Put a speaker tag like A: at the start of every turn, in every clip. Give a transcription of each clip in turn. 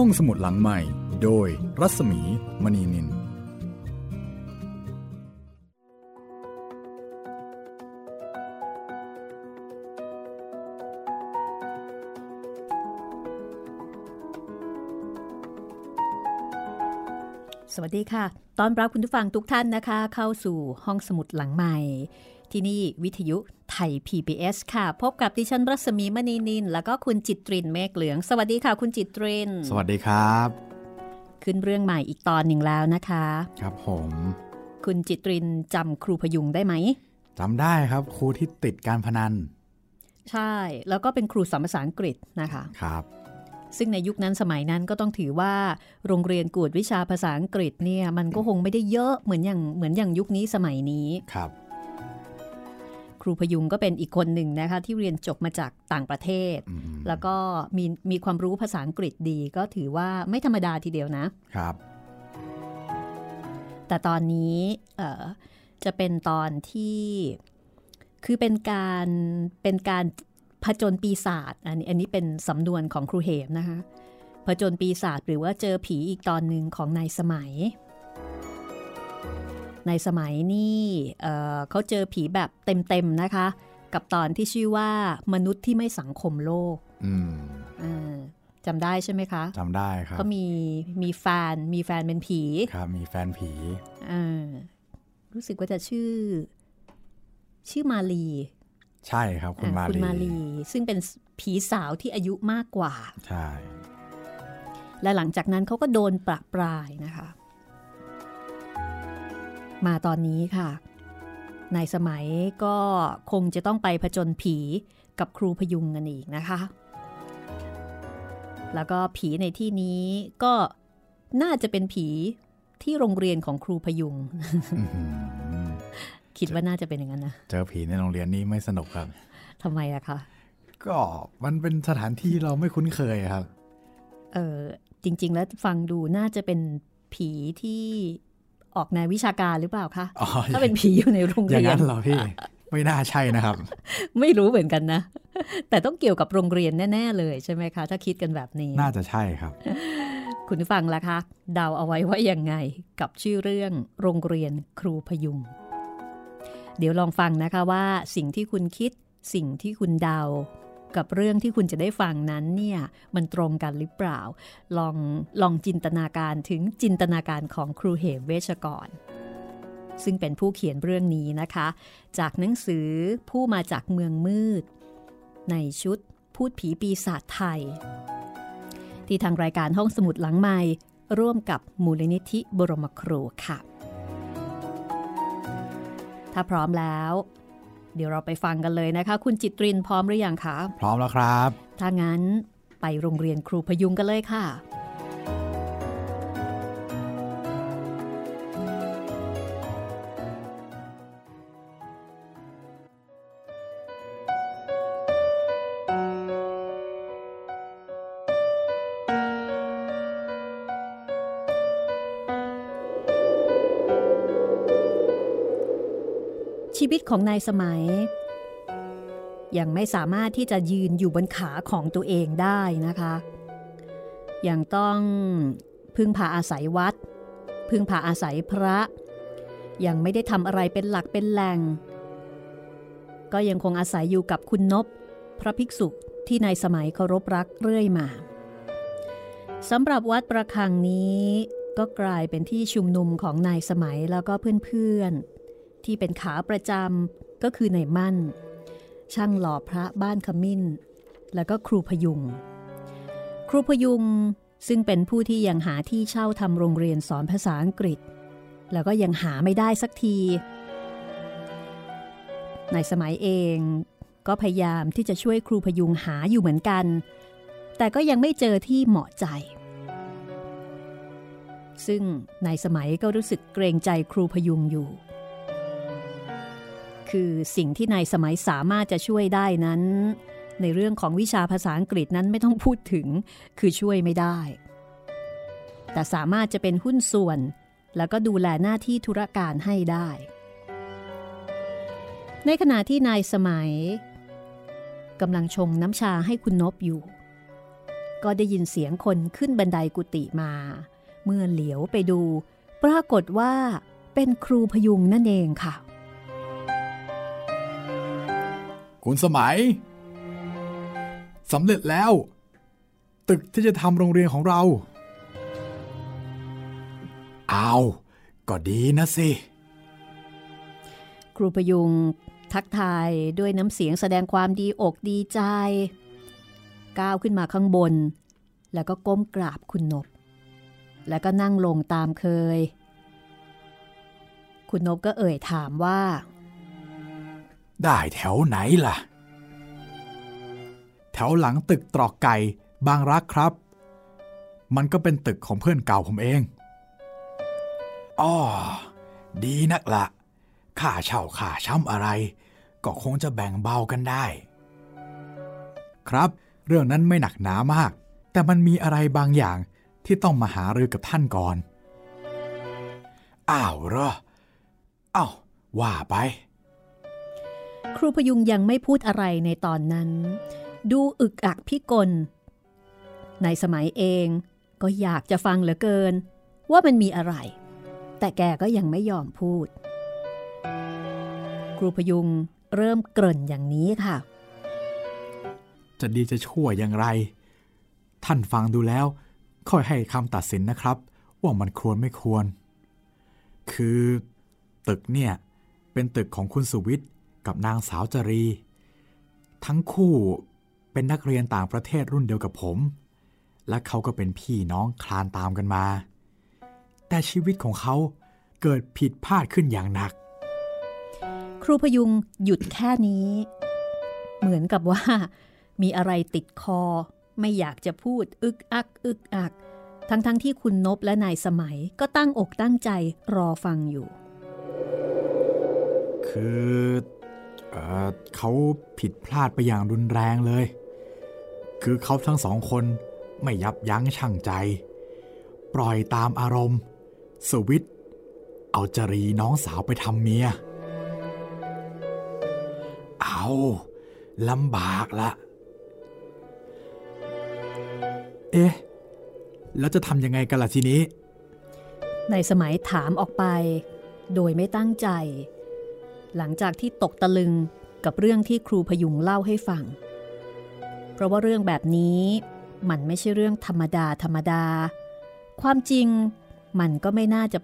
A: ห้องสมุดหลังใหม่ โดยรัศมีมณีนิน
B: สวัสดีค่ะ ตอนรับคุณผู้ฟังทุกท่านนะคะ เข้าสู่ห้องสมุดหลังใหม่ ที่นี่วิทยุ ไทย PBS ค่ะ พบกับดิฉันรัศมีมณีนิน แล้วก็คุณจิตรินเมฆเหลือง สวัสดีค่ะ คุณจิตริน
A: สวัสดีครับ
B: ขึ้นเรื่องใหม่อีกตอนหนึ่งแล้วนะคะ
A: ครับผม
B: คุณจิตรินจำครูพยุงได้ไหม
A: จำได้ครับ ครูที่ติดการพนัน
B: ใช่ แล้วก็เป็นครูสอนภาษาอังกฤษนะคะ
A: ครับ
B: ซึ่งในยุคนั้นสมัยนั้นก็ต้องถือว่าโรงเรียนกวดวิชาภาษาอังกฤษเนี่ยมันก็คงไม่ได้เยอะเหมือนอย่างเหมือนอย่างยุคนี้สมัยนี้
A: ครับ
B: ค รูพยุงก็เป็นอีกคนหนึ่งนะคะที่เรียนจบมาจากต่างประเทศ
A: อืม
B: แล้วก็มีมีความรู้ภาษาอังกฤษดี ก็ถือว่าไม่ธรรมดาทีเดียวนะ
A: ครับ
B: แต่ตอนนี้เอ่อจะเป็นตอนที่คือเป็นการเป็นการผจญปีศาจอันนี้อันนี้เป็นสำนวนของครูเหมนะคะผจญปีศาจหรือว่าเจอผีอีกตอนหนึ่งของนายสมัย ในสมัยนี่เอ่อเขาเจอผีแบบเต็มๆนะคะ กับตอนที่ชื่อว่ามนุษย์ที่ไม่สังคมโลก
A: อืม
B: เออจำได้ใช่ไหมคะ
A: จำได้ครับ
B: เขามีมีแฟนมีแฟนเป็นผี
A: ครับมีแฟนผี
B: อ่ารู้สึกว่าจะชื่อ ชื่อมาลี
A: ใช่ครับคุณ
B: อ่า
A: มา
B: คุณ
A: ลี
B: มาลี ซึ่งเป็นผีสาวที่อายุมากกว่า
A: ใช่
B: และหลังจากนั้นเขาก็โดนประปรายนะคะ มาตอนนี้ค่ะในสมัยก็คงจะต้องไปผจญผีกับครูพยุงกันอีกนะคะ แล้วก็ผีในที่นี้ก็น่าจะเป็นผีที่โรงเรียนของครูพยุง
A: อื้อหือ
B: คิดว่าน่าจะเป็นอย่างนั้นนะ
A: เจอผีในโรงเรียนนี่ไม่สนุกครับ
B: ทำไมอะคะ
A: ก็มันเป็นสถานที่เราไม่คุ้นเคยครับ
B: เออจริง ๆ แล้วฟังดูน่าจะเป็นผีที่ ออกแนววิชาการหรือเปล่าคะ
A: อ๋อ
B: ถ้าเป็นผีอยู่ในโรง
A: อย่า
B: เรี
A: ง
B: ยน
A: นั้นเหรอพี่ไม่น่าใช่นะครับ
B: ไม่รู้เหมือนกันนะ แต่ต้องเกี่ยวกับโรงเรียนแน่ ๆ เลยใช่ไหมคะ ถ้าคิดกันแบบนี้
A: น่าจะใช่ครับ
B: คุณผู้ฟังล่ะคะ เดาเอาไว้ว่ายังไงกับชื่อเรื่องโรงเรียนครูพยุง เดี๋ยวลองฟังนะคะว่าสิ่งที่คุณคิดสิ่งที่คุณเดา กับเรื่องที่คุณจะได้ฟังนั้นเนี่ยมันตรงกันหรือเปล่า ลองลองจินตนาการถึงจินตนาการของครูเหมเวชกร ซึ่งเป็นผู้เขียนเรื่องนี้นะคะ จากหนังสือผู้มาจากเมืองมืด ในชุดพูดผีปีศาจไทย ที่ทางรายการห้องสมุดหลังไม้ร่วมกับมูลนิธิบรมครูค่ะ ถ้าพร้อมแล้ว เดี๋ยวเราไปฟังกันเลยนะคะ คุณจิตรินพร้อมหรือยังคะ
A: พร้อมแล้วครับ
B: ถ้างั้นไปโรงเรียนครูพยุงกันเลยค่ะ ชีวิตของนายสมัย ยังไม่สามารถที่จะยืนอยู่บนขาของตัวเองได้นะคะ ยังต้องพึ่งพาอาศัยวัด พึ่งพาอาศัยพระ ยังไม่ได้ทำอะไรเป็นหลักเป็นแหล่ง ก็ยังคงอาศัยอยู่กับคุณนบ พระภิกษุที่นายสมัยเคารพรักเรื่อยมาสำหรับวัดประคังนี้ก็กลายเป็นที่ชุมนุมของนายสมัยแล้วก็เพื่อนๆ ที่เป็นขาประจำก็คือในมั่น ช่างหล่อพระบ้านขมิ้น แล้วก็ครูพยุง ครูพยุงซึ่งเป็นผู้ที่ยังหาที่เช่าทำโรงเรียนสอนภาษาอังกฤษ แล้วก็ยังหาไม่ได้สักที ในสมัยเองก็พยายามที่จะช่วยครูพยุงหาอยู่เหมือนกัน แต่ก็ยังไม่เจอที่เหมาะใจ ซึ่งในสมัยก็รู้สึกเกรงใจครูพยุงอยู่ คือสิ่งที่นายสมัยสามารถจะช่วยได้นั้น ในเรื่องของวิชาภาษาอังกฤษนั้นไม่ต้องพูดถึง คือช่วยไม่ได้ แต่สามารถจะเป็นหุ้นส่วน แล้วก็ดูแลหน้าที่ธุรการให้ได้ ในขณะที่นายสมัยกำลังชงน้ำชาให้คุณนบอยู่ ก็ได้ยินเสียงคนขึ้นบันไดกุฏิมา เมื่อเหลียวไปดู ปรากฏว่าเป็นครูพยุงนั่นเองค่ะ
A: คุณสมัยสำเร็จแล้ว ตึกที่จะทำโรงเรียนของเรา เอาก็ดีนะสิ
B: ครูพยุงทักทายด้วยน้ำเสียงแสดงความดีอกดีใจ ก้าวขึ้นมาข้างบน แล้วก็ก้มกราบคุณนบ แล้วก็นั่งลงตามเคย คุณนบก็เอ่ยถามว่า
A: ได้แถวไหนล่ะ แถวหลังตึกตรอกไก่บางรักครับ มันก็เป็นตึกของเพื่อนเก่าผมเองอ๋อดีนักละค่าเช่าค่าช้ำอะไร ก็คงจะแบ่งเบากันได้ ครับ เรื่องนั้นไม่หนักหนามาก แต่มันมีอะไรบางอย่างที่ต้องมาหารือกับท่านก่อน อ้าวเหรออ้าวว่าไป
B: ครูพยุงยังไม่พูดอะไรในตอนนั้น ดูอึกอักพิกล ในสมัยเองก็อยากจะฟังเหลือเกิน ว่ามันมีอะไร แต่แกก็ยังไม่ยอมพูด ครูพยุงเริ่มเกริ่นอย่างนี้ค่ะ
A: จะดีจะชั่วอย่างไร ท่านฟังดูแล้ว ค่อยให้คำตัดสินนะครับ ว่ามันควรไม่ควร คือ ตึกเนี่ย เป็นตึกของคุณสุวิทย์ กับนางสาวจรี ทั้งคู่เป็นนักเรียนต่างประเทศรุ่นเดียวกับผม และเขาก็เป็นพี่น้องคลานตามกันมา แต่ชีวิตของเขาเกิดผิดพลาดขึ้นอย่างหนัก
B: ครูพยุงหยุดแค่นี้ เหมือนกับว่า มีอะไรติดคอ ไม่อยากจะพูด อึกอัก อึกอัก ทั้งๆทที่คุณนบและนายสมัยก็ตั้งอกตั้งใจรอฟังอยู่
A: คือ เขาผิดพลาดไปอย่างรุนแรงเลย คือเขาทั้งสองคนไม่ยับยั้งชั่งใจ ปล่อยตามอารมณ์ สวิตเอาจรีน้องสาวไปทำเมีย เอาลำบากละ เอ๊ะ แล้วจะทำยังไงกันล่ะทีนี้
B: ในสมัยถามออกไป โดยไม่ตั้งใจ หลังจากที่ตกตะลึงกับเรื่องที่ครูพยุงเล่าให้ฟัง เพราะว่าเรื่องแบบนี้มันไม่ใช่เรื่องธรรมดาธรรมดา ความจริงมันก็ไม่น่าจะ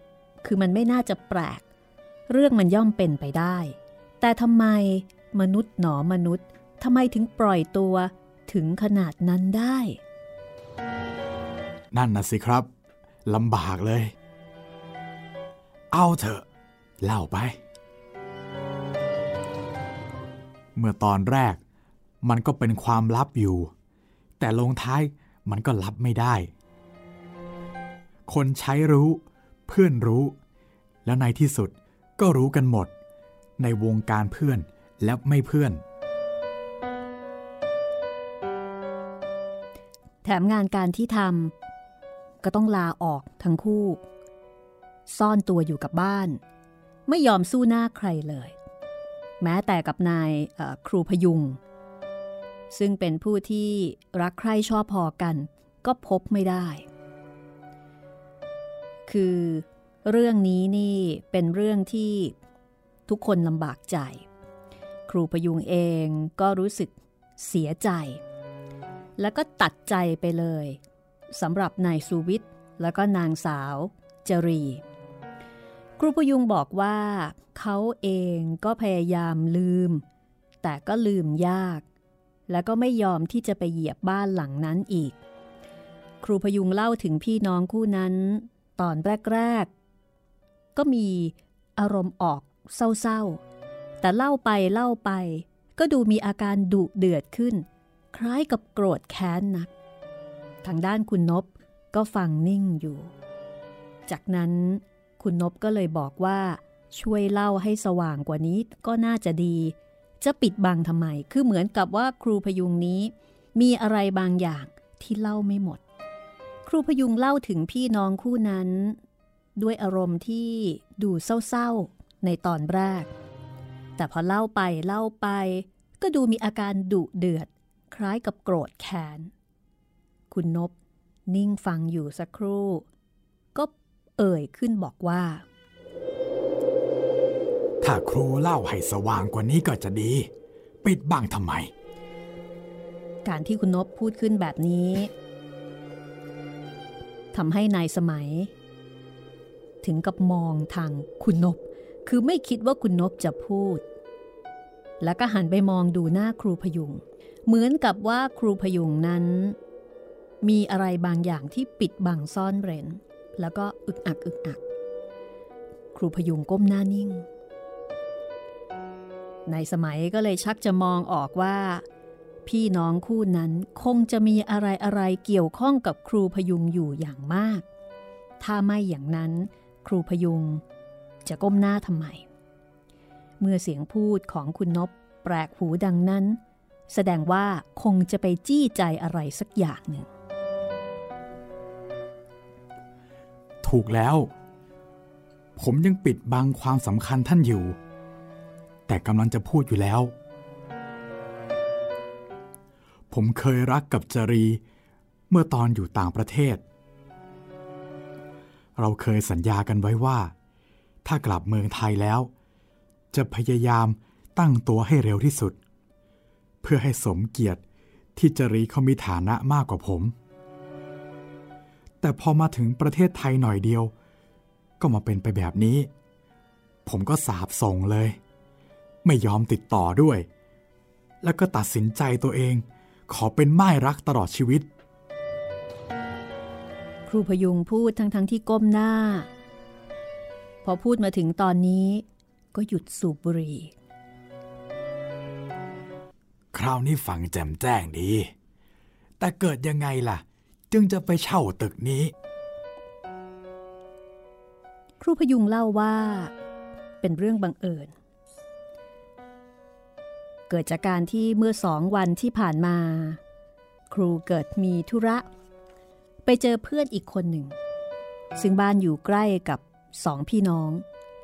B: คือมันไม่น่าจะแปลก เรื่องมันย่อมเป็นไปได้ แต่ทำไมมนุษย์หนอมนุษย์ทำไมถึงปล่อยตัวถึงขนาดนั้นได้
A: นั่นน่ะสิครับลำบากเลย เอาเถอะ เล่าไป เมื่อตอนแรก มันก็เป็นความลับอยู่ แต่ลงท้ายมันก็ลับไม่ได้ คนใช้รู้ เพื่อนรู้ แล้วในที่สุดก็รู้กันหมด ในวงการเพื่อนและไม่เพื่อน
B: แถมงานการที่ทำก็ต้องลาออกทั้งคู่ ซ่อนตัวอยู่กับบ้าน ไม่ยอมสู้หน้าใครเลย แม้แต่กับนายครูพยุง ซึ่งเป็นผู้ที่รักใคร่ชอบพอกัน ก็พบไม่ได้ คือเรื่องนี้นี่เป็นเรื่องที่ทุกคนลำบากใจ ครูพยุงเองก็รู้สึกเสียใจ แล้วก็ตัดใจไปเลยสำหรับนายสุวิทย์แล้วก็นางสาวจรี รูพยุงบอกว่า เขาเองก็พยายามลืม แต่ก็ลืมยาก แล้วก็ไม่ยอมที่จะไปเหยียบบ้านหลังนั้นอีก ครูพยุงเล่าถึงพี่น้องคู่นั้น ตอนแรกๆ ก็มีอารมณ์ออกเศร้าๆ แต่เล่าไปเล่าไป ก็ดูมีอาการดุเดือดขึ้น คล้ายกับโกรธแค้นนัก ทางด้านคุณนบก็ฟังนิ่งอยู่ จากนั้น คุณนบก็เลยบอกว่า ช่วยเล่าให้สว่างกว่านี้ก็น่าจะดี จะปิดบังทำไม คือเหมือนกับว่าครูพยุงนี้ มีอะไรบางอย่างที่เล่าไม่หมด ครูพยุงเล่าถึงพี่น้องคู่นั้น ด้วยอารมณ์ที่ดูเศร้าๆในตอนแรก แต่พอเล่าไปเล่าไป ก็ดูมีอาการดุเดือด คล้ายกับโกรธแค้นคุณนบนิ่งฟังอยู่สักครู่ เอ่ยขึ้นบอกว่า
A: ถ้าครูเล่าให้สว่างกว่านี้ก็จะดี ปิดบังทำไม
B: การที่คุณนบพูดขึ้นแบบนี้ทำให้นายสมัย ถึงกับมองทางคุณนบ คือไม่คิดว่าคุณนบจะพูด แล้วก็หันไปมองดูหน้าครูพยุง เหมือนกับว่าครูพยุงนั้น มีอะไรบางอย่างที่ปิดบังซ่อนเร้น แล้วก็อึกอักอึกอัก ครูพยุงก้มหน้านิ่ง ในสมัยก็เลยชักจะมองออกว่า พี่น้องคู่นั้นคงจะมีอะไรอะไรเกี่ยวข้องกับครูพยุงอยู่อย่างมาก ถ้าไม่อย่างนั้นครูพยุงจะก้มหน้าทำไม เมื่อเสียงพูดของคุณนบแปลกหูดังนั้น แสดงว่าคงจะไปจี้ใจอะไรสักอย่างหนึ่ง
A: ถูกแล้ว ผมยังปิดบังความสำคัญท่านอยู่ แต่กำลังจะพูดอยู่แล้ว ผมเคยรักกับจรี เมื่อตอนอยู่ต่างประเทศ เราเคยสัญญากันไว้ว่า ถ้ากลับเมืองไทยแล้ว จะพยายามตั้งตัวให้เร็วที่สุด เพื่อให้สมเกียรติที่จรีเขามีฐานะมากกว่าผม แต่พอมาถึงประเทศไทยหน่อยเดียว ก็มาเป็นไปแบบนี้ ผมก็สาบส่งเลย ไม่ยอมติดต่อด้วย แล้วก็ตัดสินใจตัวเอง ขอเป็นม่ายรักตลอดชีวิต
B: ครูพยุงพูดทั้งๆทที่ก้มหน้า พอพูดมาถึงตอนนี้ ก็หยุดสูบบุหรี่
A: คราวนี้ฟังแจ่มแจ้งดี แต่เกิดยังไงล่ะ จึงจะไปเช่าตึกนี้
B: ครูพยุงเล่าว่า เป็นเรื่องบังเอิญ เกิดจากการที่เมื่อสองวันที่ผ่านมา ครูเกิดมีธุระ ไปเจอเพื่อนอีกคนหนึ่ง ซึ่งบ้านอยู่ใกล้กับสองพี่น้อง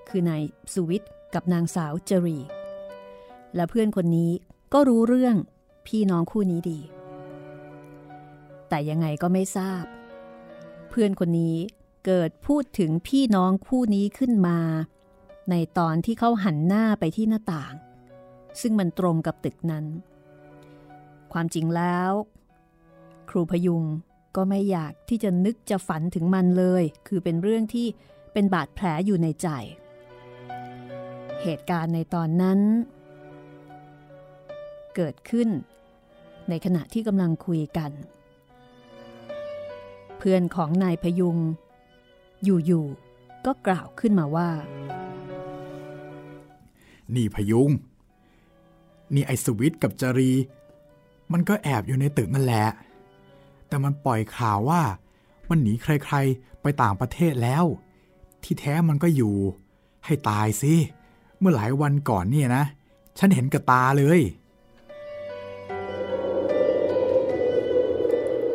B: คือนายสุวิทย์กับนางสาวจรี และเพื่อนคนนี้ก็รู้เรื่องพี่น้องคู่นี้ดี แต่ยังไงก็ไม่ทราบ เพื่อนคนนี้เกิดพูดถึงพี่น้องคู่นี้ขึ้นมา ในตอนที่เขาหันหน้าไปที่หน้าต่าง ซึ่งมันตรงกับตึกนั้น ความจริงแล้ว ครูพยุงก็ไม่อยากที่จะนึกจะฝันถึงมันเลย คือเป็นเรื่องที่เป็นบาดแผลอยู่ในใจ เหตุการณ์ในตอนนั้น เกิดขึ้น ในขณะที่กำลังคุยกัน เพื่อนของนายพยุง อยู่ๆก็กล่าวขึ้นมาว่า
A: นี่พยุง นี่ไอสวิตกับจรี มันก็แอบอยู่ในตึกนั่นแหละ แต่มันปล่อยข่าวว่า มันหนีใครๆไปต่างประเทศแล้ว ที่แท้มันก็อยู่ ให้ตายสิ เมื่อหลายวันก่อนเนี่ยนะ ฉันเห็นกับตาเลย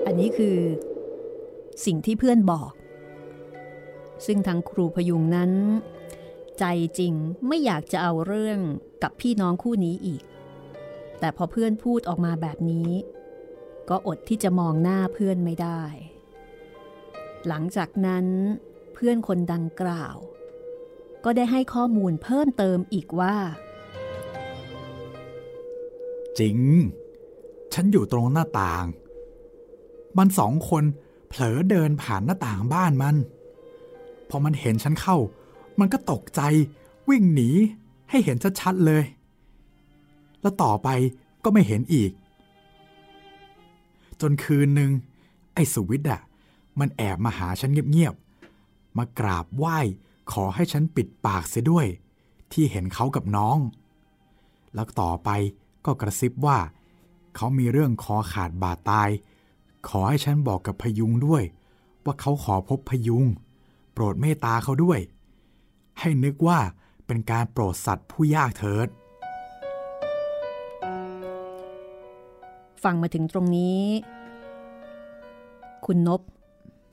B: อันนี้คือ สิ่งที่เพื่อนบอก ซึ่งทางครูพยุงนั้น ใจจริงไม่อยากจะเอาเรื่องกับพี่น้องคู่นี้อีก แต่พอเพื่อนพูดออกมาแบบนี้ ก็อดที่จะมองหน้าเพื่อนไม่ได้ หลังจากนั้นเพื่อนคนดังกล่าว ก็ได้ให้ข้อมูลเพิ่มเติมอีกว่า
A: จริง ฉันอยู่ตรงหน้าต่าง มันสองคน เผลอเดินผ่านหน้าต่างบ้านมัน พอมันเห็นฉันเข้า มันก็ตกใจวิ่งหนีให้เห็นชัดๆเลย แล้วต่อไปก็ไม่เห็นอีก จนคืนหนึ่งไอ้สุวิทย์อะมันแอบมาหาฉันเงียบๆ มากราบไหว้ขอให้ฉันปิดปากเสียด้วย ที่เห็นเขากับน้อง แล้วต่อไปก็กระซิบว่า เขามีเรื่องคอขาดบาดตาย ขอให้ฉันบอกกับพยุงด้วย ว่าเขาขอพบพยุง โปรดเมตตาเขาด้วย ให้นึกว่าเป็นการโปรดสัตว์ผู้ยากเถิด
B: ฟังมาถึงตรงนี้ คุณนบ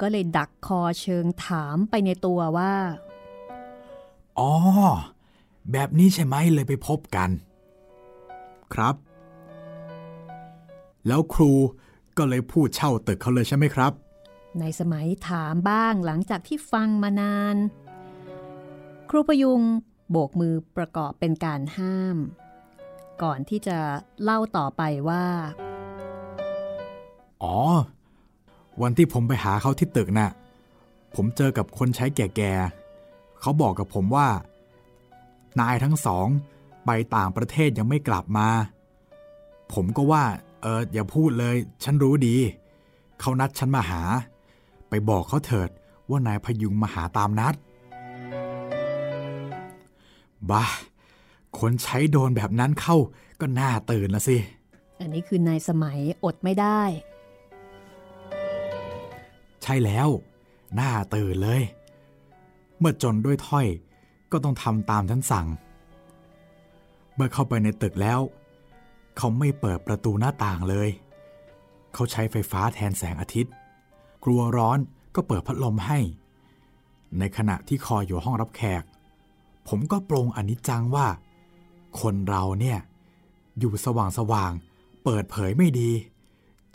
B: ก็เลยดักคอเชิงถามไปในตัวว่า
A: อ๋อ แบบนี้ใช่ไหมเลยไปพบกัน ครับ แล้วครู ก็เลยพูดเช่าตึกเขาเลยใช่ไหมครับ
B: ในสมัยถามบ้างหลังจากที่ฟังมานาน ครูพยุงโบกมือประกอบเป็นการห้าม ก่อนที่จะเล่าต่อไปว่า
A: อ๋อ วันที่ผมไปหาเขาที่ตึกน่ะ ผมเจอกับคนใช้แก่ๆเขาบอกกับผมว่า นายทั้งสองไปต่างประเทศยังไม่กลับมา ผมก็ว่า เอออย่าพูดเลย ฉันรู้ดี เขานัดฉันมาหา ไปบอกเขาเถิดว่านายพยุงมาหาตามนัด บ้า คนใช้โดนแบบนั้นเข้าก็น่าตื่นละสิ
B: อันนี้คือนายสมัยอดไม่ได้
A: ใช่แล้วหน้าตื่นเลย เมื่อจนด้วยถ้อยก็ต้องทำตามท่านสั่ง เมื่อเข้าไปในตึกแล้ว เขาไม่เปิดประตูหน้าต่างเลย เขาใช้ไฟฟ้าแทนแสงอาทิตย์ กลัวร้อนก็เปิดพัดลมให้ ในขณะที่คอยอยู่ห้องรับแขก ผมก็ปรงอนิจจังว่า คนเราเนี่ย อยู่สว่างสว่าง เปิดเผยไม่ดี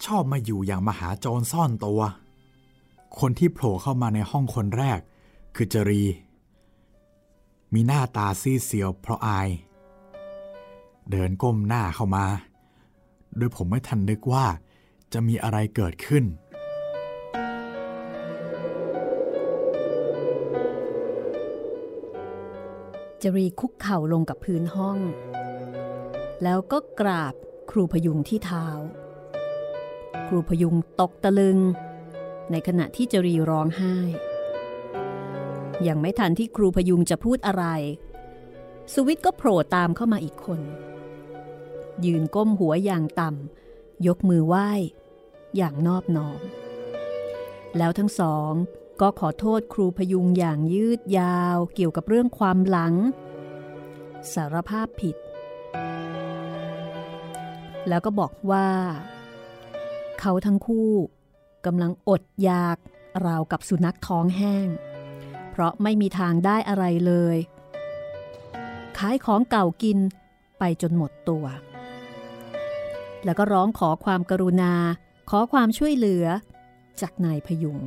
A: ชอบมาอยู่อย่างมหาโจรซ่อนตัว คนที่โผล่เข้ามาในห้องคนแรก คือจรี มีหน้าตาซีเซียวเพราะอาย เดินก้มหน้าเข้ามา โดยผมไม่ทันนึกว่าจะมีอะไรเกิดขึ้น
B: จรีคุกเข่าลงกับพื้นห้อง แล้วก็กราบครูพยุงที่เท้า ครูพยุงตกตะลึง ในขณะที่จรีร้องไห้ ยังไม่ทันที่ครูพยุงจะพูดอะไร สุวิทย์ก็โผล่ตามเข้ามาอีกคน ยืนก้มหัวอย่างต่ำยกมือไหว้ อย่างนอบน้อม แล้วทั้งสองก็ขอโทษครูพยุงอย่างยืดยาวเกี่ยวกับเรื่องความหลัง สารภาพผิด แล้วก็บอกว่า เขาทั้งคู่กำลังอดอยากราวกับสุนัขท้องแห้ง เพราะไม่มีทางได้อะไรเลย ขายของเก่ากินไปจนหมดตัว แล้วก็ร้องขอความกรุณา ขอความช่วยเหลือ จากนายพยุง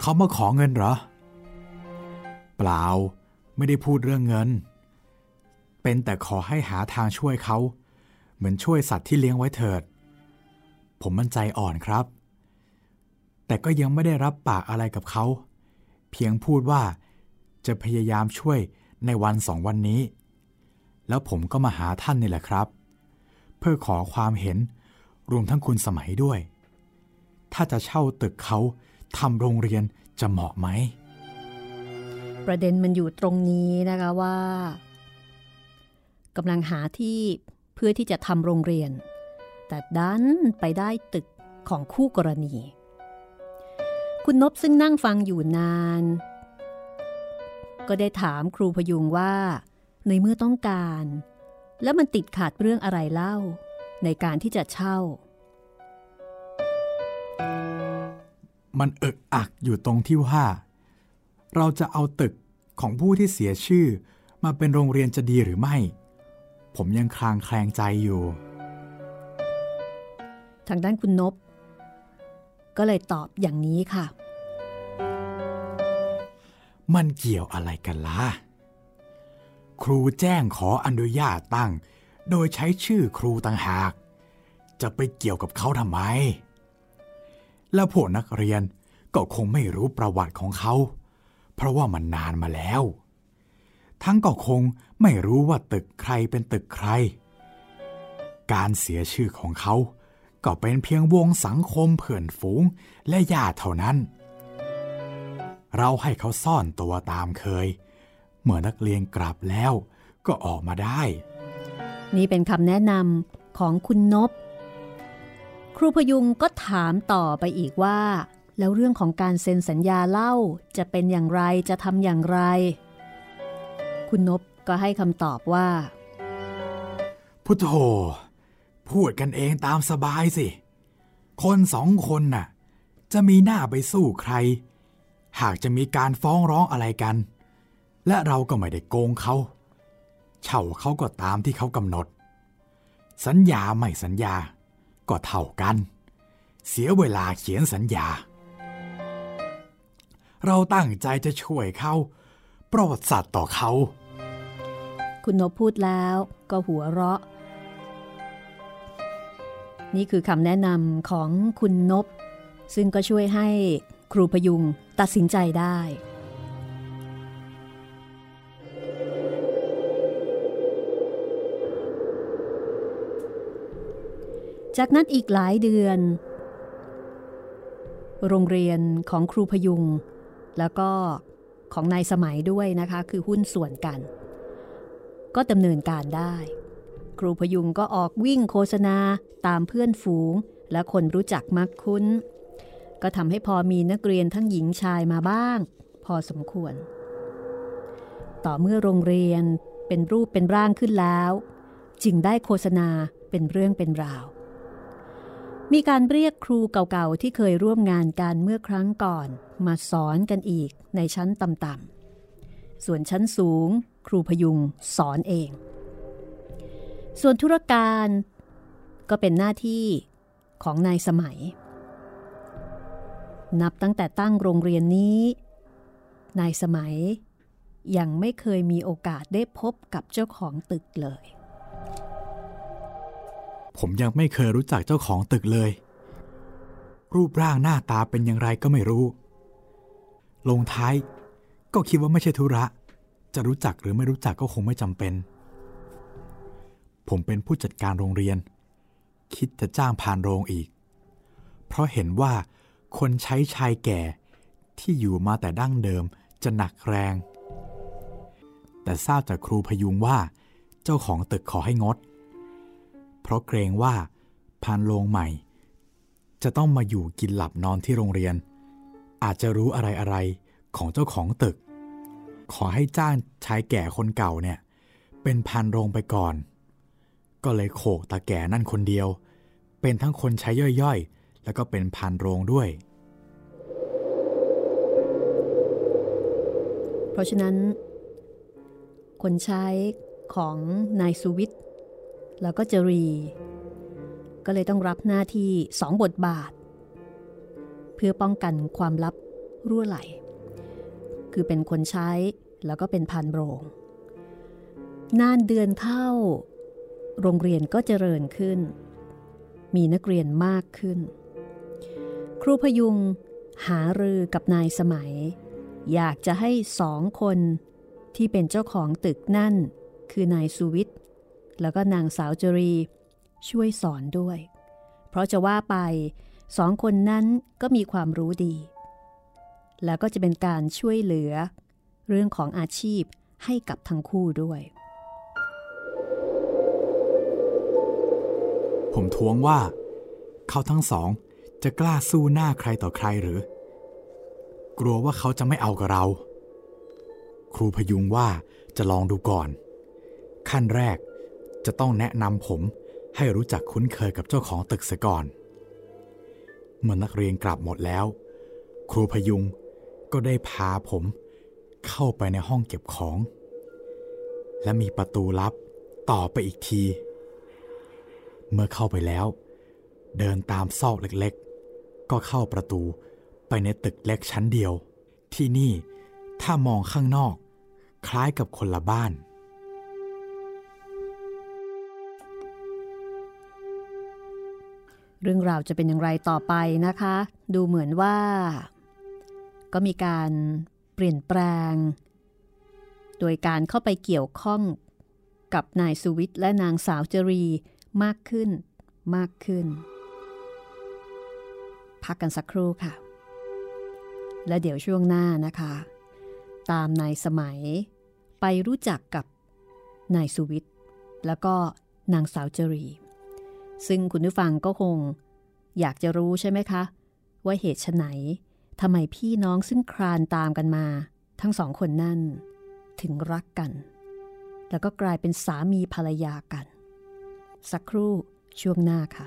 A: เขามาขอเงินเหรอ เปล่าไม่ได้พูดเรื่องเงิน เป็นแต่ขอให้หาทางช่วยเขา เหมือนช่วยสัตว์ที่เลี้ยงไว้เถิด ผมมั่นใจอ่อนครับ แต่ก็ยังไม่ได้รับปากอะไรกับเขา เพียงพูดว่าจะพยายามช่วยในวันสองวันนี้ แล้วผมก็มาหาท่านนี่แหละครับ เพื่อขอความเห็นรวมทั้งคุณสมัยด้วย ถ้าจะเช่าตึกเขาทำโรงเรียนจะเหมาะไหม
B: ประเด็นมันอยู่ตรงนี้นะคะว่ากำลังหาที่เพื่อที่จะทำโรงเรียน แต่ดันไปได้ตึกของคู่กรณี คุณนบซึ่งนั่งฟังอยู่นาน ก็ได้ถามครูพยุงว่า ในเมื่อต้องการ แล้วมันติดขาดเรื่องอะไรเล่า ในการที่จะเช่า
A: มันเอึกอักอยู่ตรงที่ว่า เราจะเอาตึกของผู้ที่เสียชื่อ มาเป็นโรงเรียนจะดีหรือไม่ ผมยังคลางแคลงใจอยู่
B: ทางด้านคุณนบก็เลยตอบอย่างนี้ค่ะ
A: มันเกี่ยวอะไรกันล่ะ ครูแจ้งขออนุญาตตั้ง โดยใช้ชื่อครูต่างหาก จะไปเกี่ยวกับเขาทำไม แล้วพวกนักเรียนก็คงไม่รู้ประวัติของเขา เพราะว่ามันนานมาแล้ว ทั้งก็คงไม่รู้ว่าตึกใครเป็นตึกใคร การเสียชื่อของเขา ก็เป็นเพียงวงสังคมเพื่อนฝูงและญาติเท่านั้น เราให้เขาซ่อนตัวตามเคย เมื่อนักเรียนกลับแล้วก็ออกมาได้
B: นี่เป็นคำแนะนำของคุณนบ ครูพยุงก็ถามต่อไปอีกว่า แล้วเรื่องของการเซ็นสัญญาเล่าจะเป็นอย่างไรจะทำอย่างไร คุณนบก็ให้คำตอบว่า
A: พุทโธพูดกันเองตามสบายสิ คนสองคนน่ะ จะมีหน้าไปสู้ใคร หากจะมีการฟ้องร้องอะไรกัน และเราก็ไม่ได้โกงเขาเช่าเขาก็ตามที่เขากำหนด สัญญาไม่สัญญาก็เท่ากัน เสียเวลาเขียนสัญญา เราตั้งใจจะช่วยเขาโปรดสัตว์ต่อเขา
B: คุณนพพูดแล้วก็หัวเราะ นี่คือคำแนะนำของคุณนบซึ่งก็ช่วยให้ครูพยุงตัดสินใจได้ จากนั้นอีกหลายเดือน โรงเรียนของครูพยุง แล้วก็ของนายสมัยด้วยนะคะ คือหุ้นส่วนกัน ก็ดำเนินการได้ ครูพยุงก็ออกวิ่งโฆษณาตามเพื่อนฝูง และคนรู้จักมักคุ้น ก็ทำให้พอมีนักเรียนทั้งหญิงชายมาบ้าง พอสมควร ต่อเมื่อโรงเรียนเป็นรูปเป็นร่างขึ้นแล้ว จึงได้โฆษณาเป็นเรื่องเป็นราว มีการเรียกครูเก่าๆ ที่เคยร่วมงานกันเมื่อครั้งก่อน มาสอนกันอีกในชั้นต่ำๆ ส่วนชั้นสูง ครูพยุงสอนเอง ส่วนธุรการก็เป็นหน้าที่ของนายสมัย นับตั้งแต่ตั้งโรงเรียนนี้ นายสมัยยังไม่เคยมีโอกาสได้พบกับเจ้าของตึกเลย
A: ผมยังไม่เคยรู้จักเจ้าของตึกเลย รูปร่างหน้าตาเป็นอย่างไรก็ไม่รู้ ลงท้ายก็คิดว่าไม่ใช่ธุระ จะรู้จักหรือไม่รู้จักก็คงไม่จำเป็น ผมเป็นผู้จัดการโรงเรียน คิดจะจ้างพานโรงอีก เพราะเห็นว่าคนใช้ชายแก่ที่อยู่มาแต่ดั้งเดิมจะหนักแรง แต่ทราบจากครูพยุงว่า เจ้าของตึกขอให้งด เพราะเกรงว่าพานโรงใหม่ จะต้องมาอยู่กินหลับนอนที่โรงเรียน อาจจะรู้อะไรอะไรของเจ้าของตึก ขอให้จ้างชายแก่คนเก่าเนี่ย เป็นพันโรงไปก่อน ก็เลยโขกตาแก่นั่นคนเดียว เป็นทั้งคนใช้ย่อยๆ แล้วก็เป็นพันโรงด้วย
B: เพราะฉะนั้น คนใช้ของนายสุวิทย์ แล้วก็จรี ก็เลยต้องรับหน้าที่สองบทบาท เพื่อป้องกันความลับรั่วไหล คือเป็นคนใช้แล้วก็เป็นพันโรง นานเดือนเข้า โรงเรียนก็เจริญขึ้น มีนักเรียนมากขึ้น ครูพยุงหารือกับนายสมัย อยากจะให้สองคนที่เป็นเจ้าของตึกนั่น คือนายสุวิทย์ แล้วก็นางสาวจรี ช่วยสอนด้วย เพราะจะว่าไปสองคนนั้นก็มีความรู้ดี แล้วก็จะเป็นการช่วยเหลือ เรื่องของอาชีพให้กับทั้งคู่ด้วย
A: ผมท้วงว่า เขาทั้งสองจะกล้าสู้หน้าใครต่อใครหรือ กลัวว่าเขาจะไม่เอากับเรา ครูพยุงว่าจะลองดูก่อน ขั้นแรก จะต้องแนะนำผมให้รู้จักคุ้นเคยกับเจ้าของตึกเสียก่อน เมื่อนักเรียนกลับหมดแล้ว ครูพยุงก็ได้พาผมเข้าไปในห้องเก็บของ และมีประตูลับต่อไปอีกที เมื่อเข้าไปแล้ว เดินตามซอกเล็กๆ ก็เข้าประตูไปในตึกเล็กชั้นเดียว ที่นี่ถ้ามองข้างนอก คล้ายกับคนละบ้าน
B: เรื่องราวจะเป็นอย่างไรต่อไปนะคะ ดูเหมือนว่า ก็มีการเปลี่ยนแปลง โดยการเข้าไปเกี่ยวข้องกับนายสุวิทย์และนางสาวจรีมากขึ้นมากขึ้น พักกันสักครู่ค่ะ และเดี๋ยวช่วงหน้านะคะ ตามนายสมัยไปรู้จักกับนายสุวิทย์แล้วก็นางสาวจรี ซึ่งคุณผู้ฟังก็คง อยากจะรู้ใช่ไหมคะ ว่าเหตุไฉนทำไมพี่น้องซึ่งคลานตามกันมา ทั้งสองคนนั่น ถึงรักกัน แล้วก็กลายเป็นสามีภรรยากัน สักครู่ช่วงหน้าค่ะ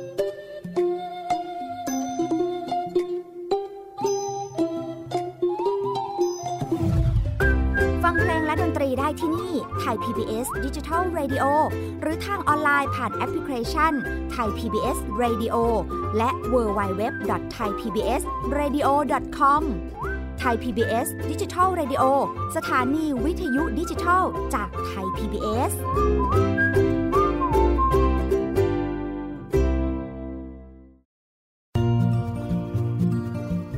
C: ไทย PBS Digital Radio หรือทางออนไลน์ผ่านแอปพลิเคชันไทย PBS Radio และ w w w t h a i PBS Radio com ไทย PBS Digital Radio สถานีวิทยุดิจิทัลจากไทย PBS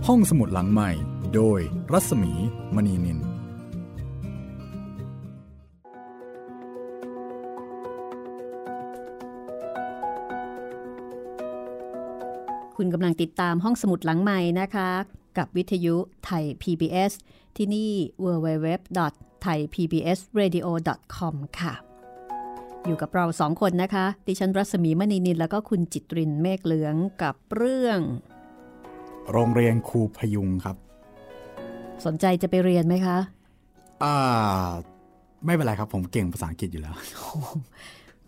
A: ห้องสมุดหลังใหม่ โดยรัศมีมณีนิน
B: คุณกำลังติดตามห้องสมุดหลังใหม่นะคะ กับวิทยุไทย PBS ที่นี่ www.thaipbsradio.com ค่ะ อยู่กับเราสองคนนะคะ ดิฉันรัศมีมณีนินแล้วก็คุณจิตรินเมฆเหลืองกับเรื่อง
A: โรงเรียนครูพยุงครับ
B: สนใจจะไปเรียนไหมคะ
A: อ่าไม่เป็นไรครับ ผมเก่งภาษาอังกฤษอยู่แล้ว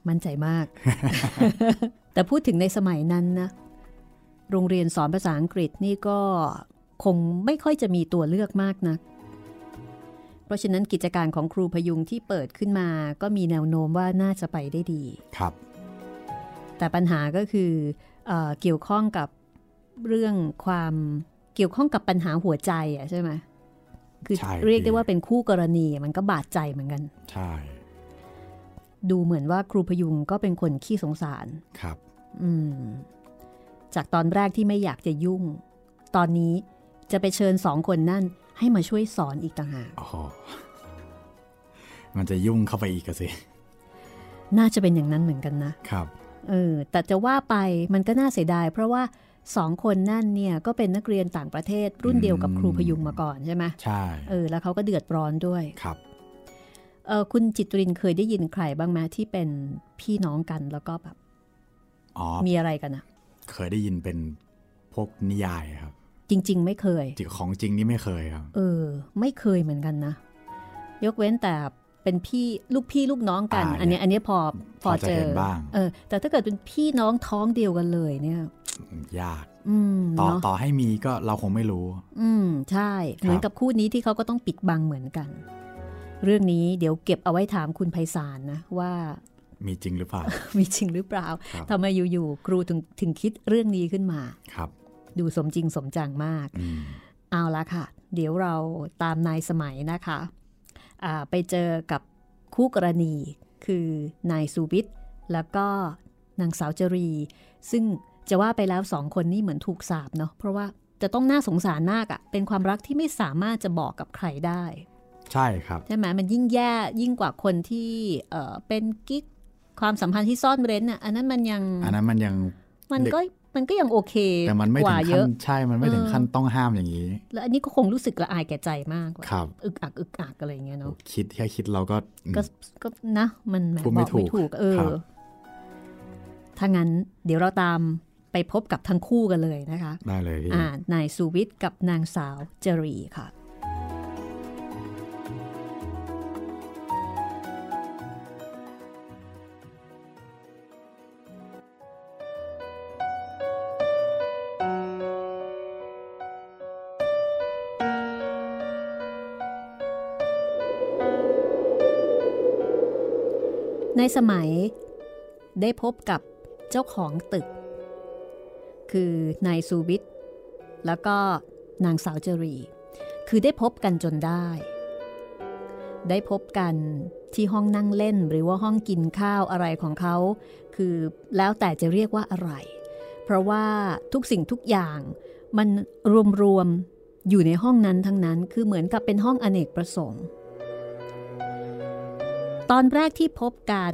B: มั่นใจมาก แต่พูดถึงในสมัยนั้นนะ โรงเรียนสอนภาษาอังกฤษนี่ก็คงไม่ค่อยจะมีตัวเลือกมากนะัก เพราะฉะนั้นกิจการของครูพยุงที่เปิดขึ้นมาก็มีแนวโน้มว่าน่าจะไปได้ดี
A: ครับ
B: แต่ปัญหาก็คือเออเกี่ยวข้องกับเรื่องความเกี่ยวข้องกับปัญหาหัวใจอะใช่ไหมคือ
A: ใช่
B: เรียกได้
A: พี่
B: ว่าเป็นคู่กรณีมันก็บาดใจเหมือนกัน
A: ใช่
B: ดูเหมือนว่าครูพยุงก็เป็นคนขี้สงสาร
A: ครับ
B: อืม จากตอนแรกที่ไม่อยากจะยุ่ง ตอนนี้จะไปเชิญสองคนนั่นให้มาช่วยสอนอีกต่างหาก
A: โอ้โหมันจะยุ่งเข้าไปอีกอะสิ
B: น่าจะเป็นอย่างนั้นเหมือนกันนะ
A: ครับ
B: เออ แต่จะว่าไปมันก็น่าเสียดาย เพราะว่าสองคนนั่นเนี่ยก็เป็นนักเรียนต่างประเทศรุ่นเดียวกับครูพยุงมาก่อนใช่ไหม
A: ใช่
B: เออ แล้วเขาก็เดือดร้อนด้วย
A: ครับ
B: เออคุณจิตรินเคยได้ยินใครบ้างไหมที่เป็นพี่น้องกันแล้วก็แบบ
A: อ๋อ
B: มีอะไรกันอะ
A: เคยได้ยินเป็นพวกนิยายครับ
B: จริง ๆ ไม่เคย
A: จริงของจริงนี่ไม่เคยครับ
B: เออ ไม่เคยเหมือนกันนะ ยกเว้นแต่เป็นพี่ลูกพี่ลูกน้องกัน
A: อ่า
B: อันเนี้ยอันเนี้ยพอพอ
A: พอจะ
B: เจอ
A: เห็นบ้าง
B: เออ แต่ถ้าเกิดเป็นพี่น้องท้องเดียวกันเลยเนี่ย
A: ยาก
B: อืม
A: ต่อ
B: เนาะ
A: ต่อให้มีก็เราคงไม่รู้
B: อืมใช่ เหมือนกับคู่นี้ที่เขาก็ต้องปิดบังเหมือนกัน เรื่องนี้เดี๋ยวเก็บเอาไว้ถามคุณไพศาลนะว่า
A: มีจริงหรือเปล่า
B: มีจริงหรือเปล่า
A: ครับ
B: ทำไมอยู่ๆครูถึงถึงคิดเรื่องนี้ขึ้นมา
A: ครับ
B: ดูสมจริงสมจังมาก
A: อืม
B: เอาละค่ะ เดี๋ยวเราตามนายสมัยนะคะอ่าไปเจอกับคู่กรณี คือนายสุวิทย์แล้วก็นางสาวจรี ซึ่งจะว่าไปแล้วสองคนนี่เหมือนถูกสาบเนาะเพราะว่าจะต้องน่าสงสารมากอะ่ะ เป็นความรักที่ไม่สามารถจะบอกกับใครได้
A: ใช่ครับ
B: ใช่ไหมมันยิ่งแย่ยิ่งกว่าคนที่เออเป็นกิ๊ก ความสัมพันธ์ที่ซ่อนเร้นอะอันนั้นมันยัง
A: อันนั้นมันยัง
B: มันก็มันก็ยังโอเค
A: แต่มันไม่
B: ก
A: ถึ
B: ว่างเย
A: ขั้น
B: อะ
A: ใช่ มันไม่ถึง
B: เออ
A: ขั้นต้องห้ามอย่างนี้
B: แล้วอันนี้ก็คงรู้สึกละอายแก่ใจมากว่า
A: ครับ
B: อึกอักอึกอักอะไรอย่างเงี้ยเนาะ
A: คิดแค่คิดเราก็อืม
B: ก็ก็นะมันแหม
A: พูดไม่
B: บอกไม่
A: ถู
B: ถู
A: ก
B: กเอ
A: ครั
B: อบถ้างั้นเดี๋ยวเราตามไปไปพบกับทั้งคู่กันเลยนะคะ
A: ได้เลยพี่
B: อ่านายสุวิทย์กับนางสาวจรีค่ะ สมัยได้พบกับเจ้าของตึก คือนายสูวิทแล้วก็นางสาวเจรี คือได้พบกันจนได้ ได้พบกันที่ห้องนั่งเล่นหรือว่าห้องกินข้าวอะไรของเขา คือแล้วแต่จะเรียกว่าอะไร เพราะว่าทุกสิ่งทุกอย่างมันรวมๆอยู่ในห้องนั้นทั้งนั้น คือเหมือนกับเป็นห้องอเนกประสงค์ ตอนแรกที่พบกัน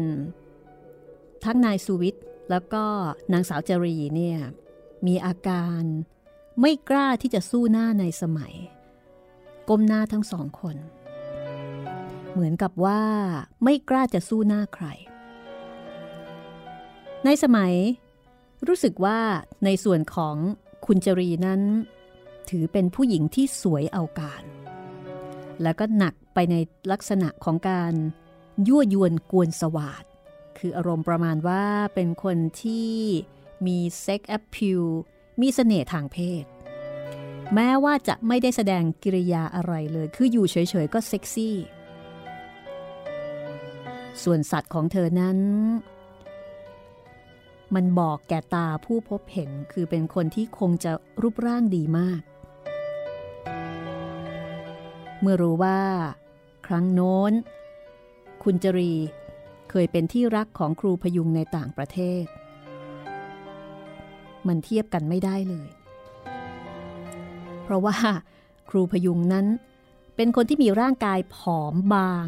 B: ทั้งนายสุวิทย์แล้วก็นางสาวจรีเนี่ยมีอาการไม่กล้าที่จะสู้หน้าในสมัย ก้มหน้าทั้งสองคน เหมือนกับว่าไม่กล้าจะสู้หน้าใคร ในสมัยรู้สึกว่าในส่วนของคุณจรีนั้น ถือเป็นผู้หญิงที่สวยเอาการ แล้วก็หนักไปในลักษณะของการ ยั่วยวนกวนสวาทคืออารมณ์ประมาณว่าเป็นคนที่มี sex appeal มีเสน่ห์ทางเพศ แม้ว่าจะไม่ได้แสดงกิริยาอะไรเลย คืออยู่เฉยๆก็เซ็กซี่ ส่วนสัตว์ของเธอนั้น มันบอกแก่ตาผู้พบเห็นคือเป็นคนที่คงจะรูปร่างดีมาก เมื่อรู้ว่า ครั้งโน้น คุณจรี เคยเป็นที่รักของครูพยุงในต่างประเทศ มันเทียบกันไม่ได้เลย เพราะว่าครูพยุงนั้น เป็นคนที่มีร่างกายผอมบาง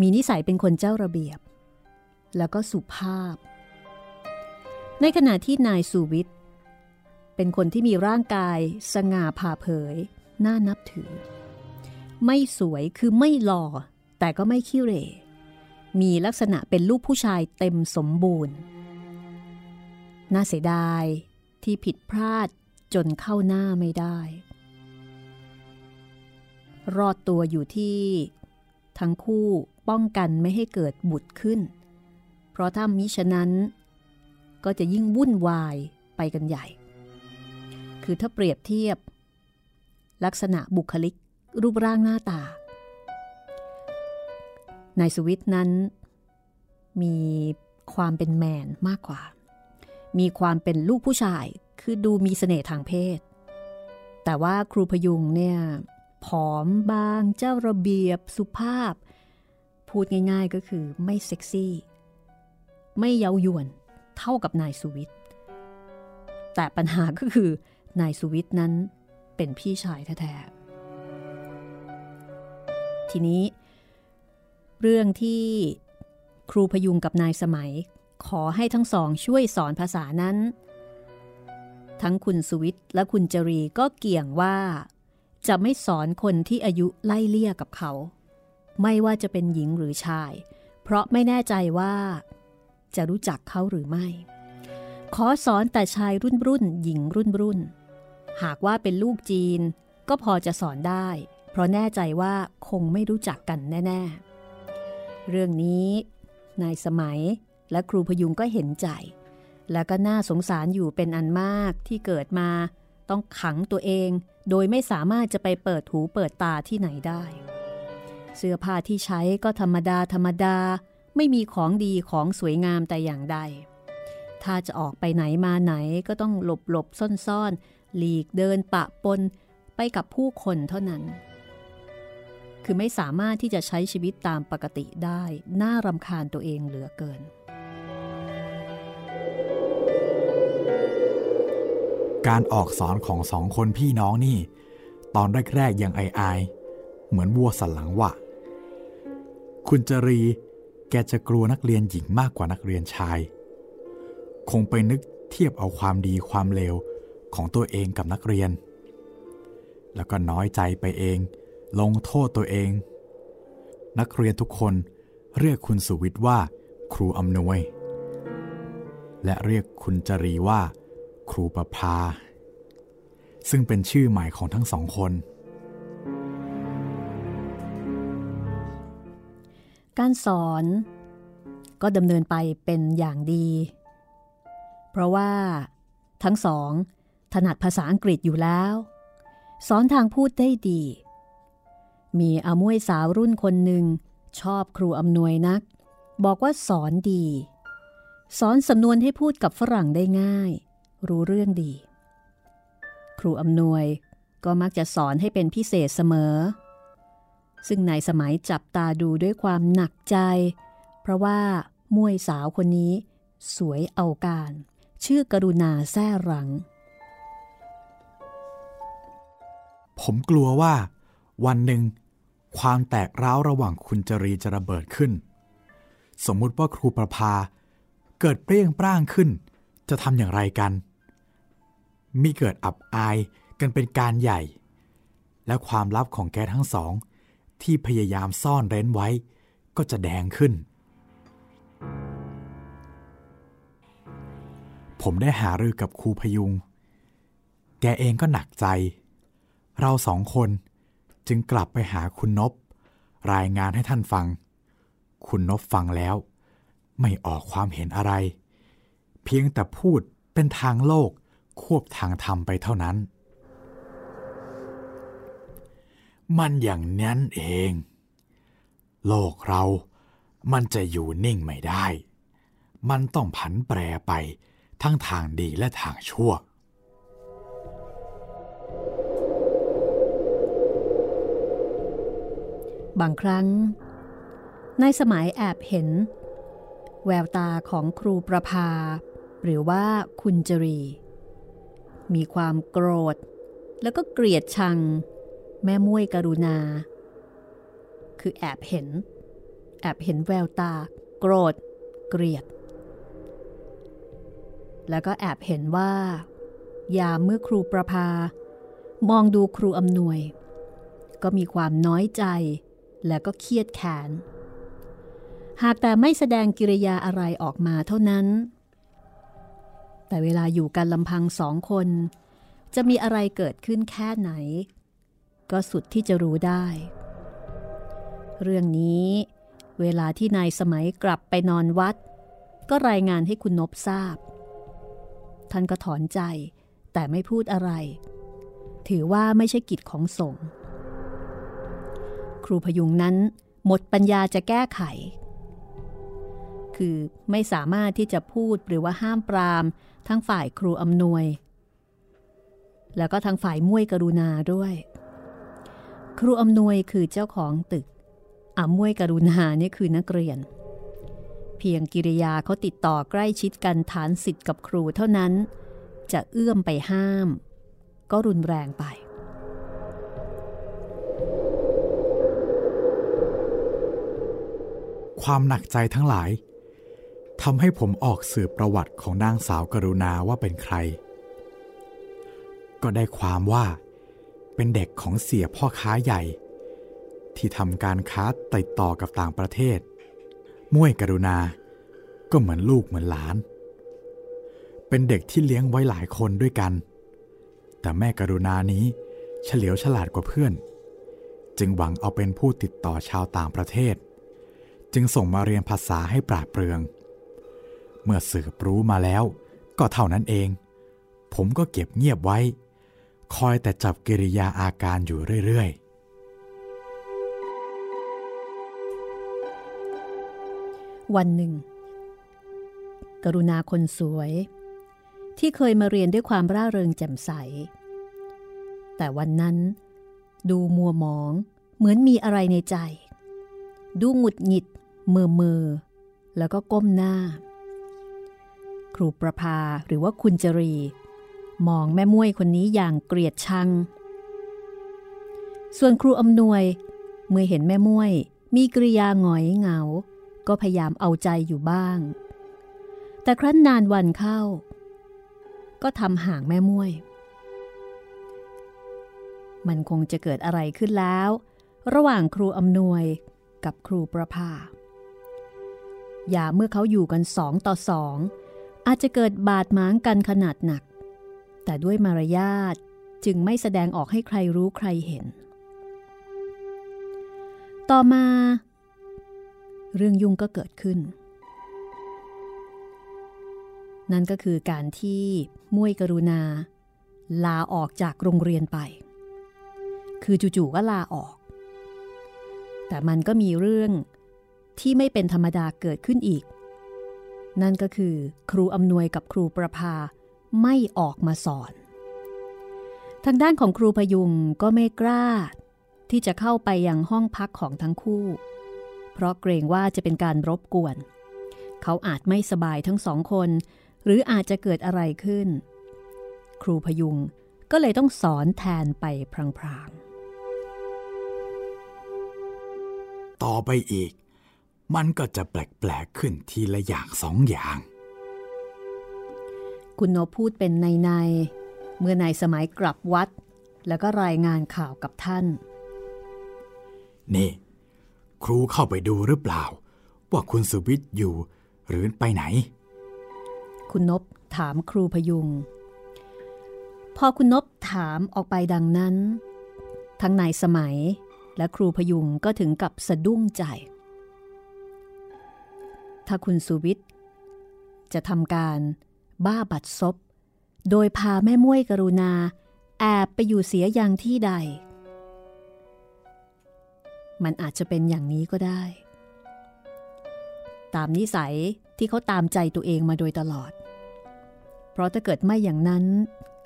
B: มีนิสัยเป็นคนเจ้าระเบียบ แล้วก็สุภาพ ในขณะที่นายสุวิทย์เป็นคนที่มีร่างกายสง่าผ่าเผย น่านับถือ ไม่สวยคือไม่หล่อ แต่ก็ไม่ขี้เหร่ มีลักษณะเป็นลูกผู้ชายเต็มสมบูรณ์ น่าเสียดายที่ผิดพลาดจนเข้าหน้าไม่ได้ รอดตัวอยู่ที่ ทั้งคู่ป้องกันไม่ให้เกิดบุตรขึ้น เพราะถ้ามิฉะนั้น ก็จะยิ่งวุ่นวายไปกันใหญ่ คือถ้าเปรียบเทียบ ลักษณะบุคลิกรูปร่างหน้าตา นายสุวิทย์นั้น มีความเป็นแมนมากกว่า มีความเป็นลูกผู้ชายคือดูมีเสน่ห์ทางเพศ แต่ว่าครูพยุงเนี่ยผอมบางเจ้าระเบียบสุภาพ พูดง่ายๆก็คือไม่เซ็กซี่ ไม่เย้ายวนเท่ากับนายสุวิทย์แต่ปัญหาก็คือนายสุวิทย์นั้นเป็นพี่ชายแท้ๆทีนี้ เรื่องที่ครูพยุงกับนายสมัย ขอให้ทั้งสองช่วยสอนภาษานั้น ทั้งคุณสุวิทย์และคุณจรีก็เกี่ยงว่า จะไม่สอนคนที่อายุไล่เลี่ยกับเขา ไม่ว่าจะเป็นหญิงหรือชาย เพราะไม่แน่ใจว่า จะรู้จักเขาหรือไม่ ขอสอนแต่ชายรุ่นรุ่นหญิงรุ่นรุ่น หากว่าเป็นลูกจีนก็พอจะสอนได้ เพราะแน่ใจว่าคงไม่รู้จักกันแน่ ๆ เรื่องนี้นายสมัยและครูพยุงก็เห็นใจ และก็น่าสงสารอยู่เป็นอันมากที่เกิดมา ต้องขังตัวเอง โดยไม่สามารถจะไปเปิดหูเปิดตาที่ไหนได้ เสื้อผ้าที่ใช้ก็ธรรมดาธรรมดา ไม่มีของดีของสวยงามแต่อย่างใด ถ้าจะออกไปไหนมาไหนก็ต้องหลบหลบซ่อนซ่อนหลีกเดินปะปนไปกับผู้คนเท่านั้น คือไม่สามารถที่จะใช้ชีวิตตามปกติได้ น่ารำคาญตัวเองเหลือเกิน
A: การออกสอนของสองคนพี่น้องนี่ ตอนแรกๆยังอายๆเหมือนวัวสันหลังวะคุณจรีแกจะกลัวนักเรียนหญิงมากกว่านักเรียนชาย คงไปนึกเทียบเอาความดีความเลวของตัวเองกับนักเรียน แล้วก็น้อยใจไปเอง ลงโทษตัวเอง นักเรียนทุกคนเรียกคุณสุวิทย์ว่า ครูอำนวย และเรียกคุณจรีว่า ครูประภา ซึ่งเป็นชื่อใหม่ของทั้งสองคน
B: การสอนก็ดำเนินไปเป็นอย่างดี เพราะว่าทั้งสอง ถนัดภาษาอังกฤษอยู่แล้ว สอนทางพูดได้ดี มีอามวยสาวรุ่นคนหนึ่ง ชอบครูอำนวยนัก บอกว่าสอนดี สอนสำนวนให้พูดกับฝรั่งได้ง่าย รู้เรื่องดี ครูอำนวยก็มักจะสอนให้เป็นพิเศษเสมอ ซึ่งในสมัยจับตาดูด้วยความหนักใจ เพราะว่ามวยสาวคนนี้ สวยเอาการ ชื่อกรุณาแซ่รัง
A: ผมกลัวว่า วันหนึ่ง ความแตกร้าวระหว่างคุณจรีจะระเบิดขึ้น สมมุติว่าครูประภา เกิดเปรี้ยงปร้างขึ้น จะทำอย่างไรกัน มีเกิดอับอายกันเป็นการใหญ่ และความลับของแกทั้งสอง ที่พยายามซ่อนเร้นไว้ ก็จะแดงขึ้น ผมได้หารือกับครูพยุง แกเองก็หนักใจ เราสองคน จึงกลับไปหาคุณนบรายงานให้ท่านฟัง คุณนบฟังแล้ว ไม่ออกความเห็นอะไร เพียงแต่พูดเป็นทางโลกควบทางธรรมไปเท่านั้น มันอย่างนั้นเอง โลกเรามันจะอยู่นิ่งไม่ได้ มันต้องผันแปรไปทั้งทางดีและทางชั่ว
B: บางครั้งในสมัยแอบเห็น แววตาของครูประภา หรือว่าคุณจรี มีความโกรธ แล้วก็เกลียดชัง แม่มุ้ยกรุณา คือแอบเห็น แอบเห็นแววตา โกรธ เกลียด แล้วก็แอบเห็นว่า ยามเมื่อครูประภา มองดูครูอำนวย ก็มีความน้อยใจ และก็เครียดแค้นหากแต่ไม่แสดงกิริยาอะไรออกมาเท่านั้น แต่เวลาอยู่กันลำพังสองคน จะมีอะไรเกิดขึ้นแค่ไหน ก็สุดที่จะรู้ได้ เรื่องนี้ เวลาที่นายสมัยกลับไปนอนวัด ก็รายงานให้คุณนบทราบ ท่านก็ถอนใจแต่ไม่พูดอะไร ถือว่าไม่ใช่กิจของสงฆ์ ครูพยุงนั้น หมดปัญญาจะแก้ไข คือไม่สามารถที่จะพูดหรือว่าห้ามปราม ทั้งฝ่ายครูอำนวย แล้วก็ทางฝ่ายมุ้ยกรุณาด้วย ครูอำนวยคือเจ้าของตึกอามุ้ยกรุณานี่คือนักเรียน เพียงกิริยาเขาติดต่อใกล้ชิดกันฐานสิทธิ์กับครูเท่านั้น จะเอื้อมไปห้าม ก็รุนแรงไป
A: ความหนักใจทั้งหลายทำให้ผมออกสืบประวัติของนางสาวกรุณาว่าเป็นใคร ก็ได้ความว่า เป็นเด็กของเสียพ่อค้าใหญ่ ที่ทำการค้าติดต่อกับต่างประเทศม่วยกรุณา ก็เหมือนลูกเหมือนหลาน เป็นเด็กที่เลี้ยงไว้หลายคนด้วยกัน แต่แม่กรุณานี้เฉลียวฉลาดกว่าเพื่อน จึงหวังเอาเป็นผู้ติดต่อชาวต่างประเทศ จึงส่งมาเรียนภาษาให้ปราดเปรือง เมื่อสืบรู้มาแล้ว ก็เท่านั้นเอง ผมก็เก็บเงียบไว้ คอยแต่จับกิริยาอาการอยู่เรื่อยๆ
B: วันหนึ่ง กรุณาคนสวย ที่เคยมาเรียนด้วยความร่าเริงแจ่มใส แต่วันนั้น ดูมัวหมองเหมือนมีอะไรในใจ ดูหงุดหงิด มื่อเมอแล้วก็ก้มหน้า ครูประภาหรือว่าคุณจรี มองแม่ม้วยคนนี้อย่างเกลียดชัง ส่วนครูอำนวย เมื่อเห็นแม่ม้วยมีกริยาหงอยเหงา ก็พยายามเอาใจอยู่บ้าง แต่ครั้นนานวันเข้า ก็ทำห่างแม่ม้วยมันคงจะเกิดอะไรขึ้นแล้ว ระหว่างครูอำนวยกับครูประภา อย่าเมื่อเขาอยู่กันสองต่อสองอาจจะเกิดบาดหมางกันขนาดหนัก แต่ด้วยมารยาทจึงไม่แสดงออกให้ใครรู้ใครเห็น ต่อมา เรื่องยุ่งก็เกิดขึ้น นั่นก็คือการที่มุ้ยกรุณา ลาออกจากโรงเรียนไป คือจู่ๆก็ลาออก แต่มันก็มีเรื่อง ที่ไม่เป็นธรรมดาเกิดขึ้นอีก นั่นก็คือ ครูอำนวยกับครูประภาไม่ออกมาสอน ทางด้านของครูพยุงก็ไม่กล้า ที่จะเข้าไปยังห้องพักของทั้งคู่ เพราะเกรงว่าจะเป็นการรบกวน เขาอาจไม่สบายทั้งสองคน หรืออาจจะเกิดอะไรขึ้น ครูพยุงก็เลยต้องสอนแทนไปพรางๆ
A: ต่อไปอีก มันก็จะแปลกๆขึ้นทีละอย่างสองอย่าง
B: คุณโนพูดเป็นในในๆเมื่อนายสมัยกลับวัด แล้วก็รายงานข่าวกับท่าน
A: นี่ ครูเข้าไปดูหรือเปล่า ว่าคุณสุวิทย์อยู่หรือไปไหน
B: คุณนบถามครูพยุง พอคุณนบถามออกไปดังนั้น ทั้งนายสมัยและครูพยุงก็ถึงกับสะดุ้งใจ ถ้าคุณสุวิทย์ จะทำการบ้าบัดซบ โดยพาแม่ม้วยกรุณา แอบไปอยู่เสียอย่างที่ใด มันอาจจะเป็นอย่างนี้ก็ได้ ตามนิสัยที่เขาตามใจตัวเองมาโดยตลอด เพราะถ้าเกิดไม่อย่างนั้น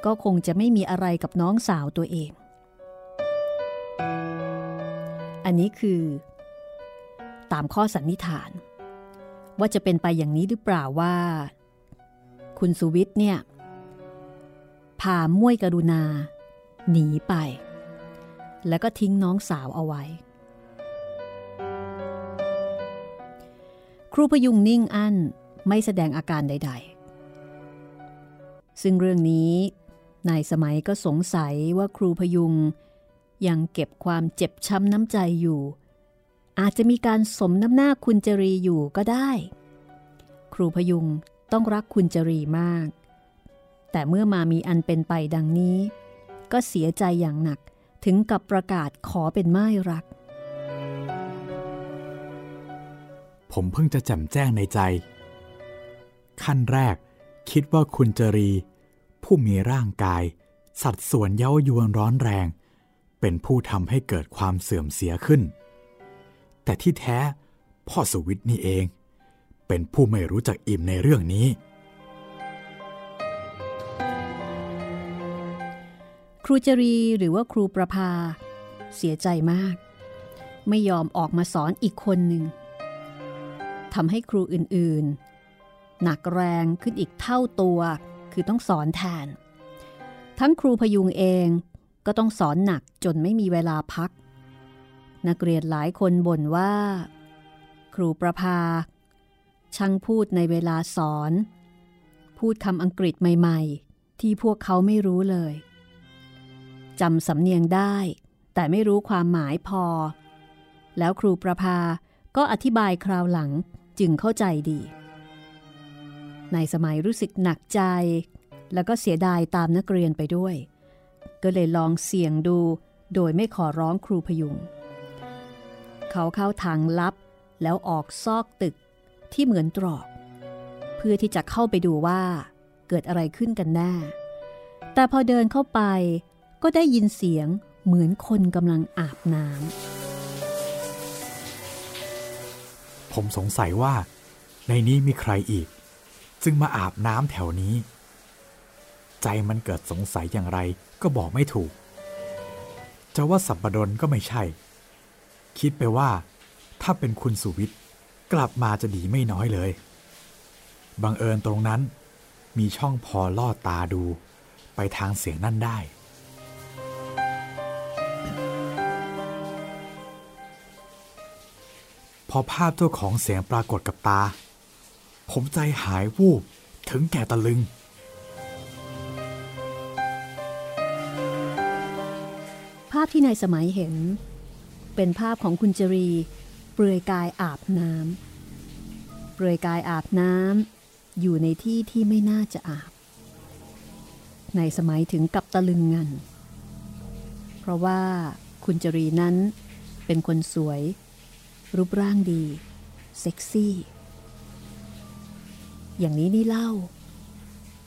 B: ก็คงจะไม่มีอะไรกับน้องสาวตัวเอง อันนี้คือ ตามข้อสันนิษฐาน ว่าจะเป็นไปอย่างนี้หรือเปล่าว่า คุณสุวิทย์เนี่ยพาม่วยกรุณา หนีไป แล้วก็ทิ้งน้องสาวเอาไว้ ครูพยุงนิ่งอั้นไม่แสดงอาการใด ๆ ซึ่งเรื่องนี้นายสมัยก็สงสัยว่าครูพยุงยังเก็บความเจ็บช้ำน้ำใจอยู่ อาจจะมีการสมน้ำหน้าคุณจรีอยู่ก็ได้ ครูพยุงต้องรักคุณจรีมาก แต่เมื่อมามีอันเป็นไปดังนี้ ก็เสียใจอย่างหนักถึงกับประกาศขอเป็นไม้รัก
A: ผมเพิ่งจะแจ่มแจ้งในใจ ขั้นแรกคิดว่าคุณจรี ผู้มีร่างกาย สัดส่วนเย้ายวนร้อนแรง เป็นผู้ทำให้เกิดความเสื่อมเสียขึ้น แต่ที่แท้พ่อสุวิทย์นี่เอง เป็นผู้ไม่รู้จักอิ่มในเรื่องนี้
B: ครูจรีหรือว่าครูประภา เสียใจมาก ไม่ยอมออกมาสอนอีกคนหนึ่งทำให้ครูอื่นๆ หนักแรงขึ้นอีกเท่าตัวคือต้องสอนแทน ทั้งครูพยุงเองก็ต้องสอนหนักจนไม่มีเวลาพัก นักเรียนหลายคนบ่นว่า ครูประภา ช่างพูดในเวลาสอน พูดคำอังกฤษใหม่ๆ ที่พวกเขาไม่รู้เลยจำสำเนียงได้ แต่ไม่รู้ความหมายพอ แล้วครูประภาก็อธิบายคราวหลังจึงเข้าใจดี ในสมัยรู้สึกหนักใจ แล้วก็เสียดายตามนักเรียนไปด้วย ก็เลยลองเสี่ยงดูโดยไม่ขอร้องครูพยุง เขาเข้าทางลับ แล้วออกซอกตึกที่เหมือนตรอก เพื่อที่จะเข้าไปดูว่า เกิดอะไรขึ้นกันแน่ แต่พอเดินเข้าไป ก็ได้ยินเสียงเหมือนคนกำลังอาบน้ำ
A: ผมสงสัยว่า ในนี้มีใครอีกจึงมาอาบน้ำแถวนี้ ใจมันเกิดสงสัยอย่างไรก็บอกไม่ถูก จะว่าสับปดนก็ไม่ใช่ คิดไปว่า ถ้าเป็นคุณสุวิทย์กลับมาจะดีไม่น้อยเลย บังเอิญตรงนั้น มีช่องพอลอดตาดู ไปทางเสียงนั่นได้ พอภาพเจ้าของเสียงปรากฏกับตา ผมใจหายวูบถึงแก่ตะลึง
B: ภาพที่นายสมัยเห็น เป็นภาพของคุณจรี เปลือยกายอาบน้ำเปลือยกายอาบน้ำอยู่ในที่ที่ไม่น่าจะอาบ ในสมัยถึงกับตะลึงงัน เพราะว่าคุณจรีนั้นเป็นคนสวย รูปร่างดี เซ็กซี่ อย่างนี้นี่เล่า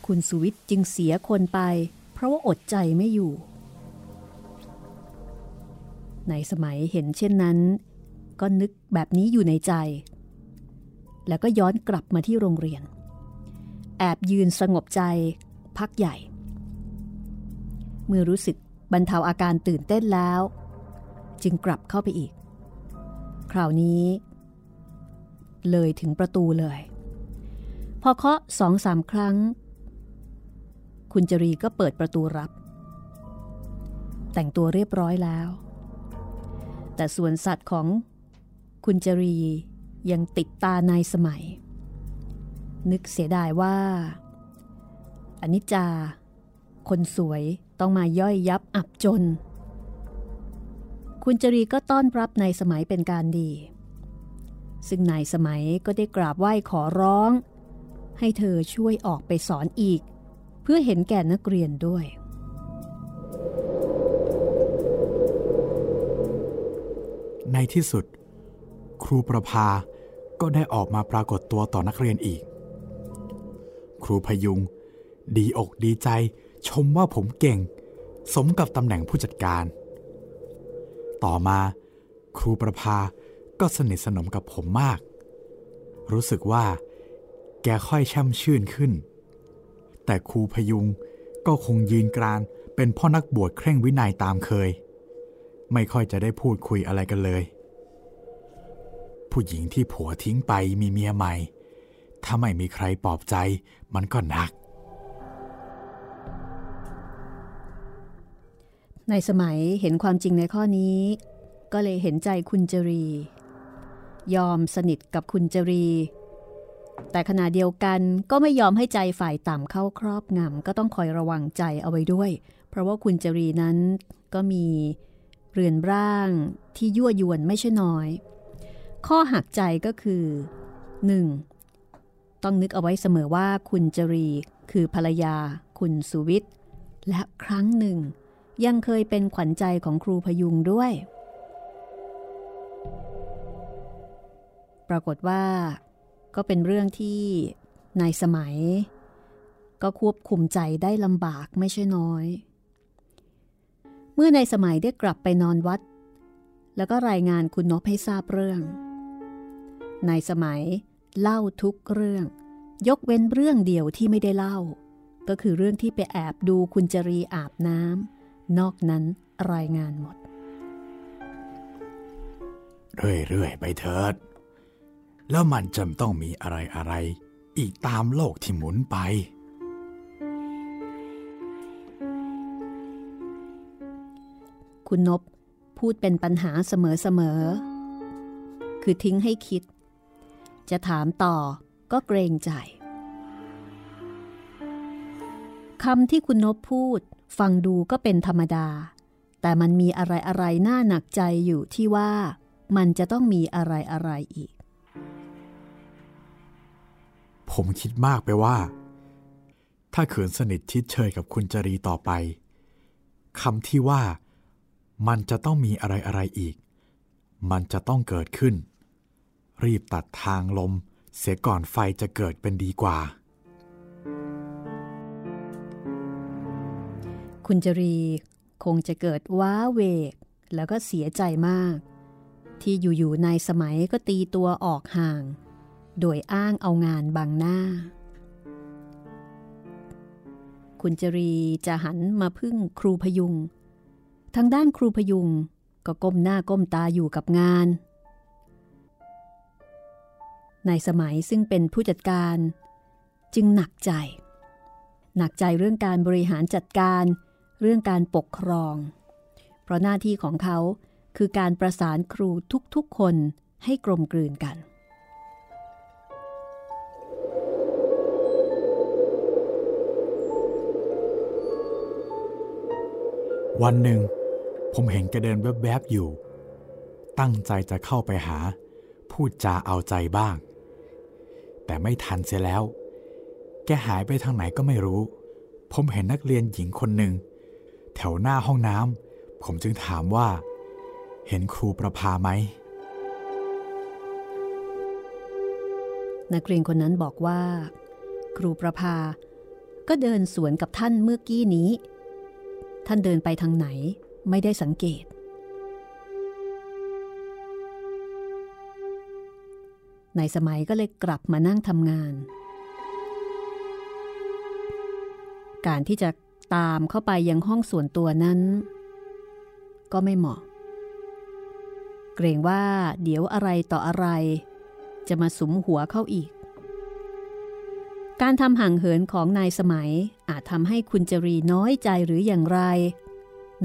B: คุณสุวิทย์จึงเสียคนไป เพราะว่าอดใจไม่อยู่ ในสมัยเห็นเช่นนั้น ก็นึกแบบนี้อยู่ในใจ แล้วก็ย้อนกลับมาที่โรงเรียน แอบยืนสงบใจพักใหญ่ เมื่อรู้สึกบรรเทาอาการตื่นเต้นแล้ว จึงกลับเข้าไปอีก คราวนี้ เลยถึงประตูเลย พอเคาะสองสามครั้ง คุณจรีก็เปิดประตูรับ แต่งตัวเรียบร้อยแล้ว แต่ส่วนสัตว์ของคุณจรียังติดตาในสมัย นึกเสียดายว่าอนิจจา คนสวยต้องมาย่อยยับอับจน คุณจรีก็ต้อนรับในสมัยเป็นการดี ซึ่งนายสมัยก็ได้กราบไหว้ขอร้อง ให้เธอช่วยออกไปสอนอีก เพื่อเห็นแก่นักเรียนด้วย
A: ในที่สุด ครูประภาก็ได้ออกมาปรากฏตัวต่อนักเรียนอีก ครูพยุง ดีอกดีใจ ชมว่าผมเก่ง สมกับตำแหน่งผู้จัดการ ต่อมาครูประภาก็สนิทสนมกับผมมาก รู้สึกว่า แกค่อยช่ำชื่นขึ้น แต่ครูพยุงก็คงยืนกรานเป็นพ่อนักบวชเคร่งวินัยตามเคย ไม่ค่อยจะได้พูดคุยอะไรกันเลย ผู้หญิงที่ผัวทิ้งไปมีเมียใหม่ ถ้าไม่มีใครปลอบใจมันก็หนัก
B: ในสมัยเห็นความจริงในข้อนี้ ก็เลยเห็นใจคุณจรี ยอมสนิทกับคุณจรีแต่ขณะเดียวกันก็ไม่ยอมให้ใจฝ่ายต่ำเข้าครอบงำก็ต้องคอยระวังใจเอาไว้ด้วย เพราะว่าคุณจรีนั้นก็มี เรือนร่างที่ยั่วยวนไม่ใช่น้อย ข้อหักใจก็คือ 1. ต้องนึกเอาไว้เสมอว่าคุณจรีคือภรรยา คุณสุวิทย์ และครั้งหนึ่ง ยังเคยเป็นขวัญใจของครูพยุงด้วย ปรากฏว่า ก็เป็นเรื่องที่ในสมัย ก็ควบคุมใจได้ลำบากไม่ใช่น้อย เมื่อในสมัยได้กลับไปนอนวัด แล้วก็รายงานคุณนพให้ทราบเรื่อง ในสมัยเล่าทุกเรื่อง ยกเว้นเรื่องเดียวที่ไม่ได้เล่า ก็คือเรื่องที่ไปแอบดูคุณจรีอาบน้ำนอกนั้นรายงานหมด
A: เรื่อยๆไปเถิด แล้วมันจำต้องมีอะไรอะไรๆอีกตามโลกที่หมุนไป
B: คุณนบพูดเป็นปัญหาเสมอๆ คือทิ้งให้คิด จะถามต่อก็เกรงใจคำที่คุณนบพูด ฟังดูก็เป็นธรรมดา แต่มันมีอะไรอะไรน่าหนักใจอยู่ที่ว่ามันจะต้องมีอะไรอะไรอีก
A: ผมคิดมากไปว่า ถ้าเขินสนิทชิดเชยกับคุณจรีต่อไปคำที่ว่า มันจะต้องมีอะไรอะไรอีก มันจะต้องเกิดขึ้น รีบตัดทางลม เสียก่อนไฟจะเกิดเป็นดีกว่า
B: คุณจรีคงจะเกิดว้าเวก แล้วก็เสียใจมาก ที่อยู่ๆในสมัยก็ตีตัวออกห่าง โดยอ้างเอางานบังหน้า คุณจรีจะหันมาพึ่งครูพยุง ทางด้านครูพยุงก็ก้มหน้าก้มตาอยู่กับงานในสมัยซึ่งเป็นผู้จัดการจึงหนักใจ หนักใจเรื่องการบริหารจัดการเรื่องการปกครอง เพราะหน้าที่ของเขาคือการประสานครูทุกๆคนให้กลมกลืนกัน
A: วันหนึ่ง ผมเห็นแกเดินแวบๆอยู่ ตั้งใจจะเข้าไปหา พูดจาเอาใจบ้าง แต่ไม่ทันเสียแล้ว แกหายไปทางไหนก็ไม่รู้ ผมเห็นนักเรียนหญิงคนหนึ่ง แถวหน้าห้องน้ำผมจึงถามว่า เห็นครูประภาไหม
B: นักเรียนคนนั้นบอกว่า ครูประภา ก็เดินสวนกับท่านเมื่อกี้นี้ ท่านเดินไปทางไหนไม่ได้สังเกต ในสมัยก็เลยกลับมานั่งทำงาน การที่จะตามเข้าไปยังห้องส่วนตัวนั้น ก็ไม่เหมาะ เกรงว่าเดี๋ยวอะไรต่ออะไร จะมาสุมหัวเข้าอีก การทำห่างเหินของนายสมัยอาจทำให้คุณจรีน้อยใจหรืออย่างไร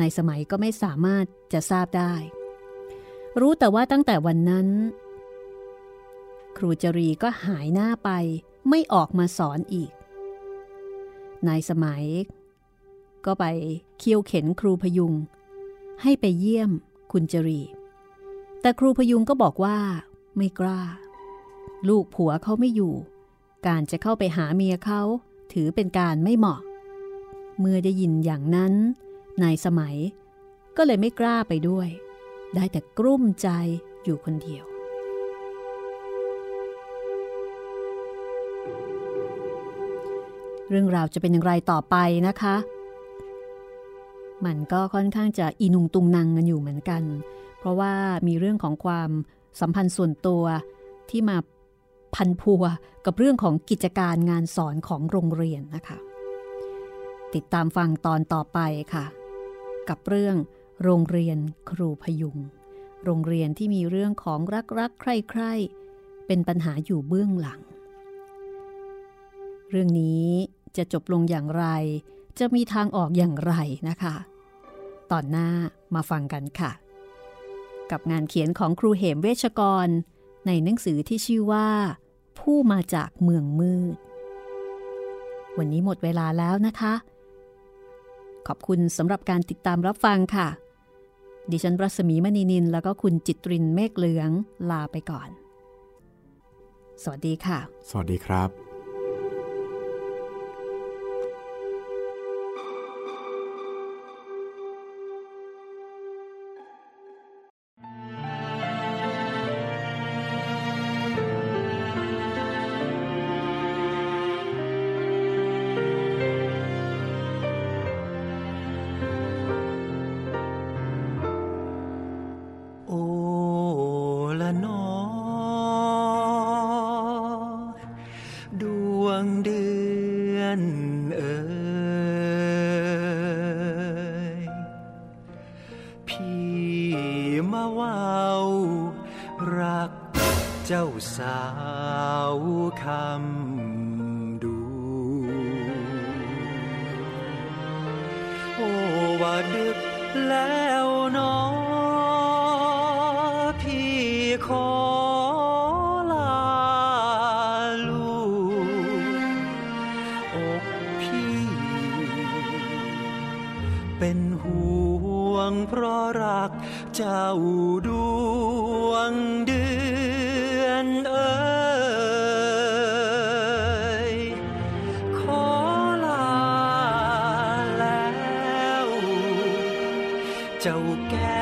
B: นายสมัยก็ไม่สามารถจะทราบได้ รู้แต่ว่าตั้งแต่วันนั้น ครูจรีก็หายหน้าไปไม่ออกมาสอนอีก นายสมัย ก็ไปเคี่ยวเข็นครูพยุง ให้ไปเยี่ยมคุณจรี แต่ครูพยุงก็บอกว่าไม่กล้า ลูกผัวเขาไม่อยู่ การจะเข้าไปหาเมียเขาถือเป็นการไม่เหมาะ เมื่อได้ยินอย่างนั้นนายสมัยก็เลยไม่กล้าไปด้วย ได้แต่กลุ้มใจอยู่คนเดียว เรื่องราวจะเป็นอย่างไรต่อไปนะคะ มันก็ค่อนข้างจะอีนุงตุงนังกันอยู่เหมือนกัน เพราะว่ามีเรื่องของความสัมพันธ์ส่วนตัวที่มา พันพัวกับเรื่องของกิจการงานสอนของโรงเรียนนะคะ ติดตามฟังตอนต่อไปค่ะ กับเรื่องโรงเรียนครูพยุง โรงเรียนที่มีเรื่องของรักรักใคร่ใคร่เป็นปัญหาอยู่เบื้องหลัง เรื่องนี้จะจบลงอย่างไร จะมีทางออกอย่างไรนะคะ ตอนหน้ามาฟังกันค่ะ กับงานเขียนของครูเหมเวชกร ในหนังสือที่ชื่อว่า ผู้มาจากเมืองมืด วันนี้หมดเวลาแล้วนะคะ ขอบคุณสำหรับการติดตามรับฟังค่ะ ดิฉันรัศมีมณีนิน แล้วก็คุณจิตรินเมฆเหลืองลาไปก่อน สวัสดีค่ะ
A: สวัสดีครับ
D: เจ้าดวงเดือนเอ๋ยขอลาแล้ว เจ้าแก้